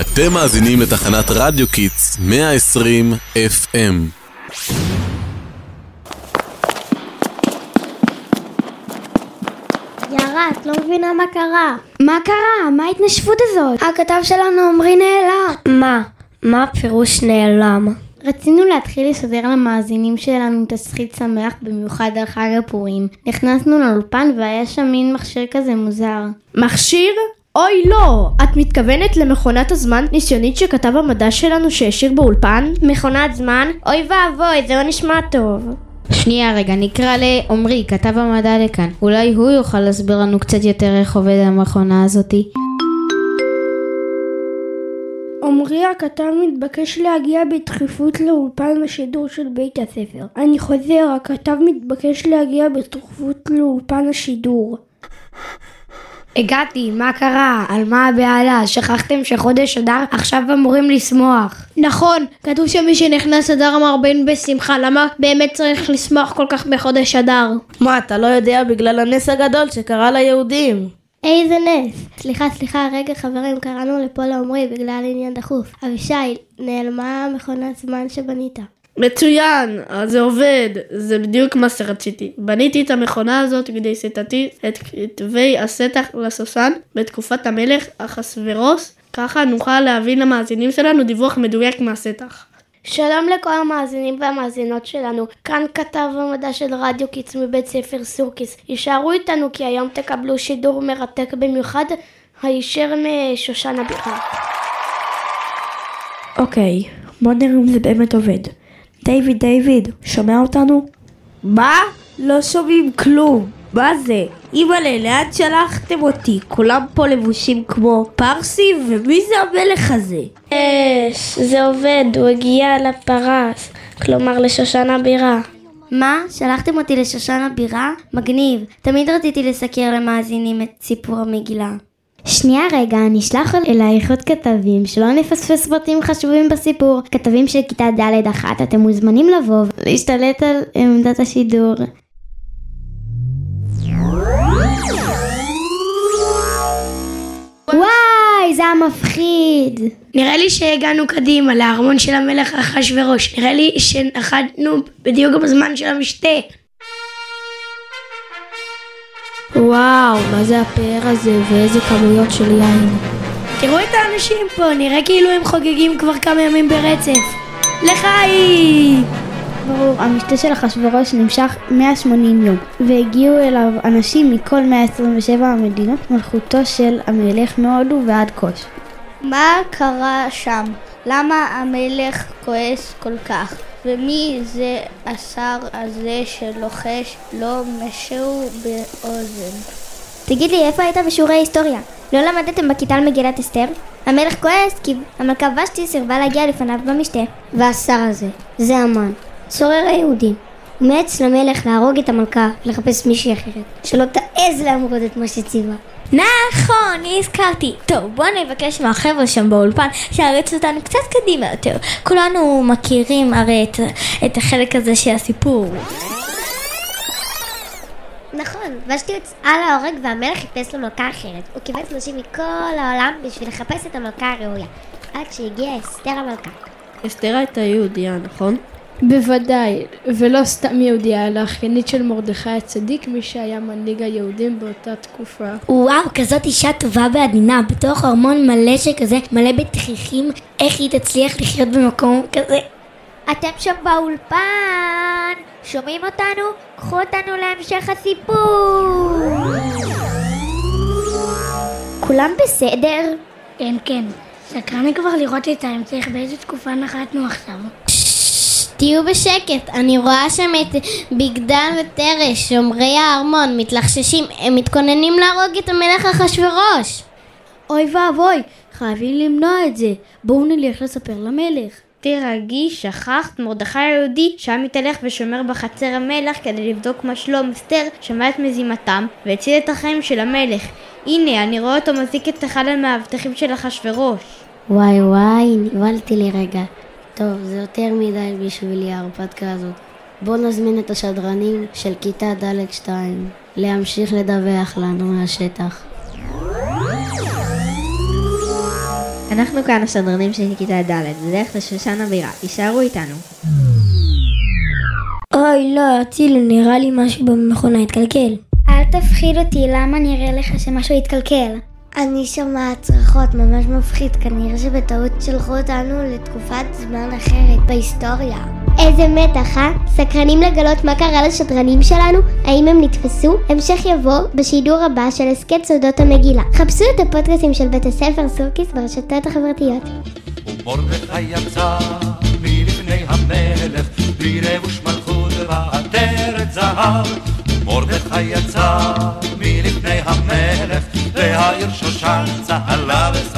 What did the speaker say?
אתם מאזינים לתחנת רדיו Kids 120 FM. יערה, את לא מבינה מה קרה. מה קרה? מה ההתנשפות הזאת? הכתב שלנו עמרי נעלם. מה? מה הפירוש נעלם? רצינו להתחיל לשדר למאזינים שלנו תסכית שמח במיוחד על חג הפורים. נכנסנו לאולפן והיה שם מין מכשיר כזה מוזר. מכשיר? אוי לא! את מתכוונת למכונת הזמן ניסיונית שכתב המדע שלנו שהשאיר באולפן? מכונת זמן? אוי ואבוי, זה לא נשמע טוב. שנייה רגע, נקרא לעומרי, כתב המדע לכאן. אולי הוא יוכל להסביר לנו קצת יותר איך עובד המכונה הזאתי. עמרי הכתב מתבקש להגיע בדחיפות לאולפן השידור של בית הספר. אני חוזר, הכתב מתבקש להגיע בדחיפות לאולפן השידור. הגעתי, מה קרה? על מה הבהלה? שכחתם שחודש אדר עכשיו אמורים לשמוח. נכון, כתוב שמי שנכנס אדר מרבין בשמחה, למה באמת צריך לשמוח כל כך בחודש אדר? מה, אתה לא יודע בגלל הנס הגדול שקרה ליהודים. איזה נס. סליחה, סליחה, רגע חברים, קראנו לפה לעומרי בגלל עניין דחוף. אבישי, נעלמה מכונת זמן שבנית. מצוין, אז זה עובד, זה בדיוק מה שרציתי. בניתי את המכונה הזאת כדי שתתי את כתבי הסתח לסוסן בתקופת המלך אחסוורוס, ככה נוכל להביא למאזינים שלנו דיווח מדויק מהסתח. שלום לכל המאזינים והמאזינות שלנו, כאן כתב המדע של רדיו קיץ מבית ספר סורקיס. יישארו איתנו כי היום תקבלו שידור מרתק במיוחד, הישר משושנה בירה. אוקיי, בוא נראה אם זה באמת עובד. דיוויד, דיוויד, שומע אותנו? מה? לא שומעים כלום. מה זה? אימא'לה, לאן שלחתם אותי? כולם פה לבושים כמו פרסים? ומי זה המלך הזה? אש, זה עובד, הוא הגיע לפרס, כלומר לשושנה בירה. מה? שלחתם אותי לשושנה בירה? מגניב. תמיד רציתי לסקר למאזינים את סיפור המגילה. שנייה רגע, אני אשלח אלייך עוד כתבים שלא נפספס פרטים חשובים בסיפור. כתבים של כיתה ד' אחת, אתם מוזמנים לבוא ולהשתלט על עמדת השידור. וואי, זה המפחיד. נראה לי שהגענו קדימה לארמון של המלך אחשוורוש. נראה לי שנחתנו בדיוק בזמן של המשתה. וואו, מה זה הפאר הזה ואיזה כמויות של יין. תראו את האנשים פה, נראה כאילו הם חוגגים כבר כמה ימים ברצף. לחיים! ברור, המשתה של אחשוורוש נמשך 180 יום, והגיעו אליו אנשים מכל 127 המדינות מלכותו של המלך מהודו ועד כוש. מה קרה שם? למה המלך כועס כל כך? ומי זה השר הזה שלוחש לו משהו באוזן? תגיד לי, איפה היית בשיעורי היסטוריה? לא למדתם בכיתה על מגילת אסתר? המלך כועס כי המלכה ושתי סירבה להגיע לפניו במשתה. והשר הזה, זה המן, צורר היהודים. הוא מייעץ למלך להרוג את המלכה ולחפש מישהי אחרת, שלא תעז להמרות את מה שציווה. נכון, נזכרתי. טוב, בוא נבקש מהחבר'ה שם באולפן שיריץ אותנו קצת קדימה יותר. כולנו מכירים הרי את, את החלק הזה של הסיפור. נכון, ושתי יצאה להורג והמלך חיפש לו מלכה אחרת. הוא קיבץ נשים מכל העולם בשביל לחפש את המלכה הראויה. עד שהגיעה אסתר המלכה. אסתר הייתה יהודייה, נכון? בוודאי, ולא סתם יהודייה, אלא אחיינית של מרדכי הצדיק, מי שהיה מנהיג היהודים באותה תקופה. וואו, כזאת אישה טובה ועדינה, בתוך ארמון מלא שכזה, מלא בתכריכים, איך היא תצליח לחיות במקום כזה? אתם שם באולפן, שומעים אותנו? קחו אותנו להמשך הסיפור. כולם בסדר? כן, כן. סקרני כבר לראות את ההמשך באיזה תקופה נחתנו עכשיו. תהיו בשקט, אני רואה שם את בגדל ותרש, שומרי הארמון, מתלחששים, הם מתכוננים להרוג את המלך אחשורוש. אוי ואבוי, חייבים למנוע את זה. בואו נלך לספר למלך. תירגעי, שכחת, מרדכי היהודי שהיה מתהלך ושומר בחצר המלך כדי לבדוק מה שלום אסתר, שמע את מזימתם והציל את החיים של המלך. הנה, אני רואה אותו מזיק את אחד המאבטחים של אחשורוש. וואי וואי, נבהלתי לי רגע. טוב, זה יותר מדי בשבילי ההרפתקה הזאת. בואו נזמין את השדרנים של כיתה ד' 2 להמשיך לדווח לנו מהשטח. אנחנו כאן השדרנים של כיתה ד', בדרך לשושן הבירה, תישארו איתנו. אוי, לא, אצילי, נראה לי משהו במכונה התקלקל. אל תפחיד אותי, למה נראה לך שמשהו יתקלקל? אני שומעת צרחות ממש מפחיד, כנראה שבטעות שלחו אותנו לתקופת זמן אחרת בהיסטוריה. איזה מתח, אה? סקרנים לגלות מה קרה לשדרנים שלנו? האם הם נתפסו? המשך יבוא בשידור הבא של הסכת סודות המגילה. חפשו את הפודקאסים של בית הספר סורקיס ברשתות החברתיות. ומרדכי יצא מלפני המלך, בלי רבוש מלכות ועטרת זהב. מרדכי יצא שושן צהלה וסביבה.